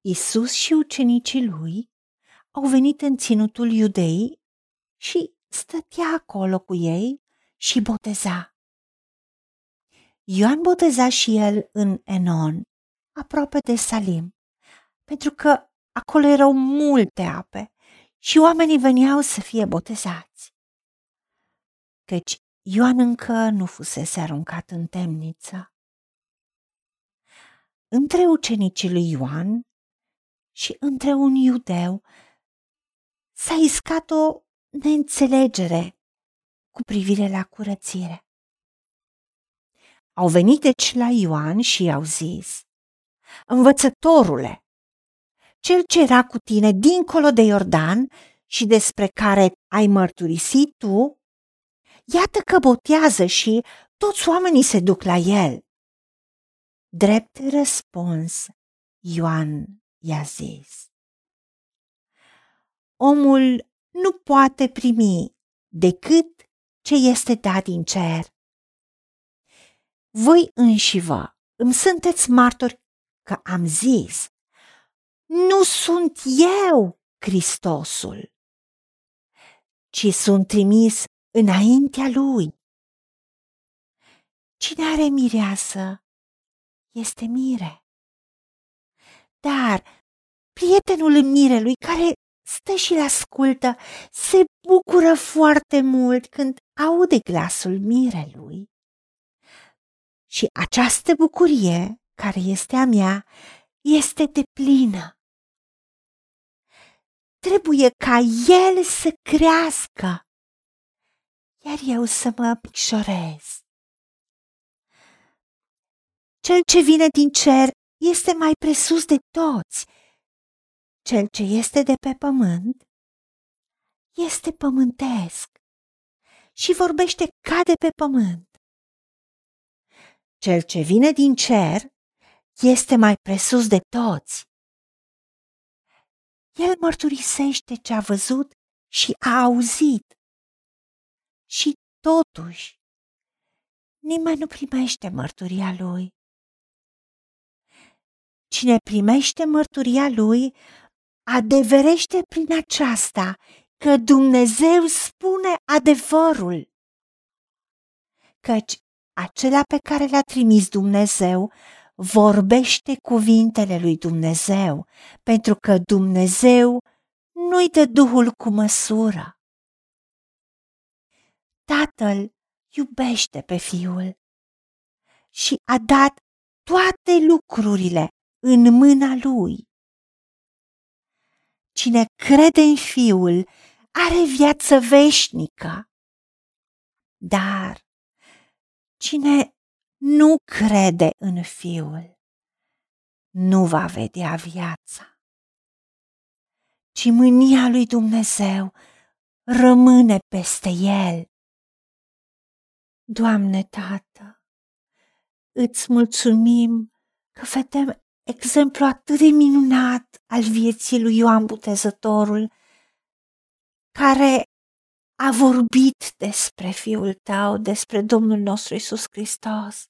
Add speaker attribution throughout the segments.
Speaker 1: Isus și ucenicii lui au venit în ținutul iudei și stătea acolo cu ei și boteza. Ioan boteza și el în Enon, aproape de Salim, pentru că acolo erau multe ape și oamenii veneau să fie botezați. Căci Ioan încă nu fusese aruncat în temniță. Între ucenicii lui Ioan și între un iudeu s-a iscat o neînțelegere cu privire la curățire. Au venit deci la Ioan și i-au zis, Învățătorule, cel ce era cu tine dincolo de Iordan și despre care ai mărturisit tu, iată că botează și toți oamenii se duc la el. Drept răspuns, Ioan i-a zis. Omul nu poate primi decât ce este dat din cer. Voi înși vă îmi sunteți martori că am zis, nu sunt eu Hristosul, ci sunt trimis înaintea lui. Cine are mireasă este mire. Dar prietenul mirelui care stă și le ascultă, se bucură foarte mult când aude glasul mirelui. Și această bucurie, care este a mea, este de plină. Trebuie ca el să crească, iar eu să mă picșorez. Cel ce vine din cer este mai presus de toți cel ce este de pe pământ este pământesc și vorbește ca de pe pământ. Cel ce vine din cer este mai presus de toți. El mărturisește ce a văzut și a auzit. Și totuși, nimeni nu primește mărturia lui. Cine primește mărturia lui adeverește prin aceasta că Dumnezeu spune adevărul. Căci acela pe care l-a trimis Dumnezeu vorbește cuvintele lui Dumnezeu, pentru că Dumnezeu nu-i dă Duhul cu măsură. Tatăl iubește pe Fiul și a dat toate lucrurile în mâna Lui. Cine crede în Fiul are viață veșnică. Dar cine nu crede în Fiul nu va vedea viața, ci mânia lui Dumnezeu rămâne peste el. Doamne Tată, îți mulțumim că vedem exemplu atât de minunat al vieții lui Ioan Butezătorul, care a vorbit despre Fiul tău, despre Domnul nostru Isus Hristos,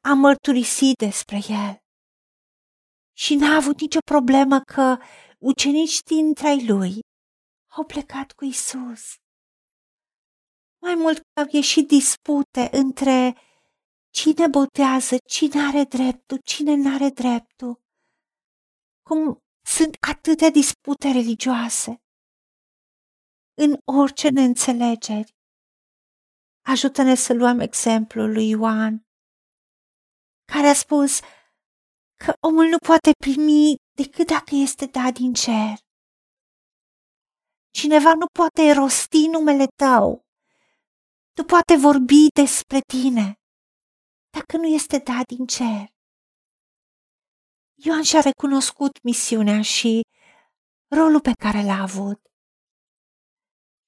Speaker 1: a mărturisit despre El și n-a avut nicio problemă că ucenici dintre lui au plecat cu Isus. Mai mult au ieșit dispute între Cine botează, cine are dreptul, cine nu are dreptul. Cum sunt atâtea dispute religioase. În orice neînțelegeri. Ajută-ne să luăm exemplul lui Ioan, care a spus că omul nu poate primi decât dacă este dat din cer. Cineva nu poate rosti numele tău, nu poate vorbi despre tine dacă nu este dat din cer. Ioan și-a recunoscut misiunea și rolul pe care l-a avut.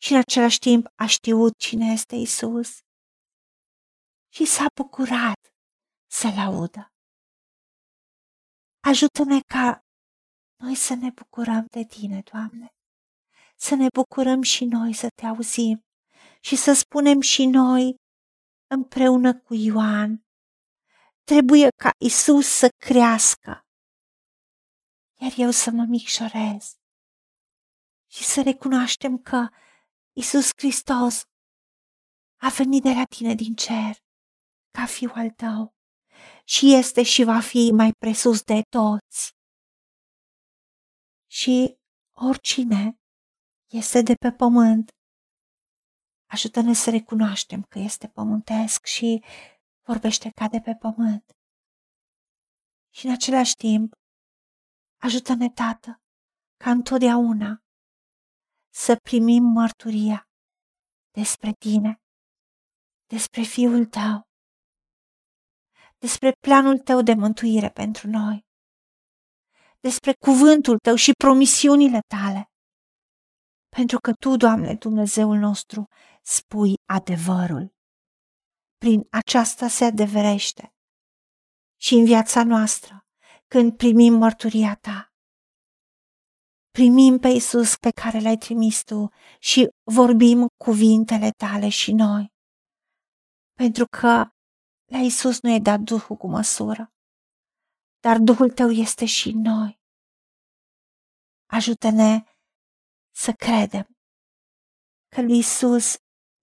Speaker 1: Și în același timp a știut cine este Isus și s-a bucurat să-L audă. Ajută-ne ca noi să ne bucurăm de Tine, Doamne, să ne bucurăm și noi să Te auzim și să spunem și noi împreună cu Ioan Trebuie ca Isus să crească, iar eu să mă micșorez și să recunoaștem că Isus Hristos a venit de la tine din cer ca fiul al tău și este și va fi mai presus de toți. Și oricine este de pe pământ, ajută-ne să recunoaștem că este pământesc și vorbește ca de pe pământ. Și în același timp, ajută-ne, Tată, ca întotdeauna să primim mărturia despre Tine, despre Fiul Tău, despre planul Tău de mântuire pentru noi, despre cuvântul Tău și promisiunile Tale. Pentru că Tu, Doamne Dumnezeul nostru, spui adevărul. Prin aceasta se adeverește și în viața noastră, când primim mărturia Ta primim pe Isus pe care l-ai trimis tu și vorbim cuvintele tale și noi. Pentru că la Isus nu e dat Duhul cu măsură, dar Duhul tău este și în noi. Ajută-ne să credem că lui Isus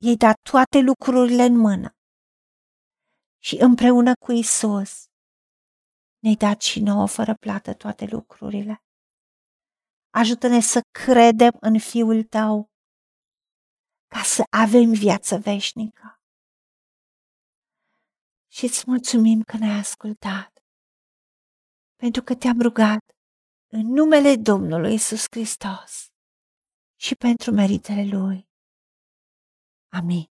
Speaker 1: i-ai dat toate lucrurile în mână și împreună cu Isus ne-ai dat și nouă fără plată toate lucrurile. Ajută-ne să credem în Fiul Tău ca să avem viață veșnică. Și îți mulțumim că ne-ai ascultat, pentru că te-am rugat în numele Domnului Isus Hristos și pentru meritele Lui. Amin.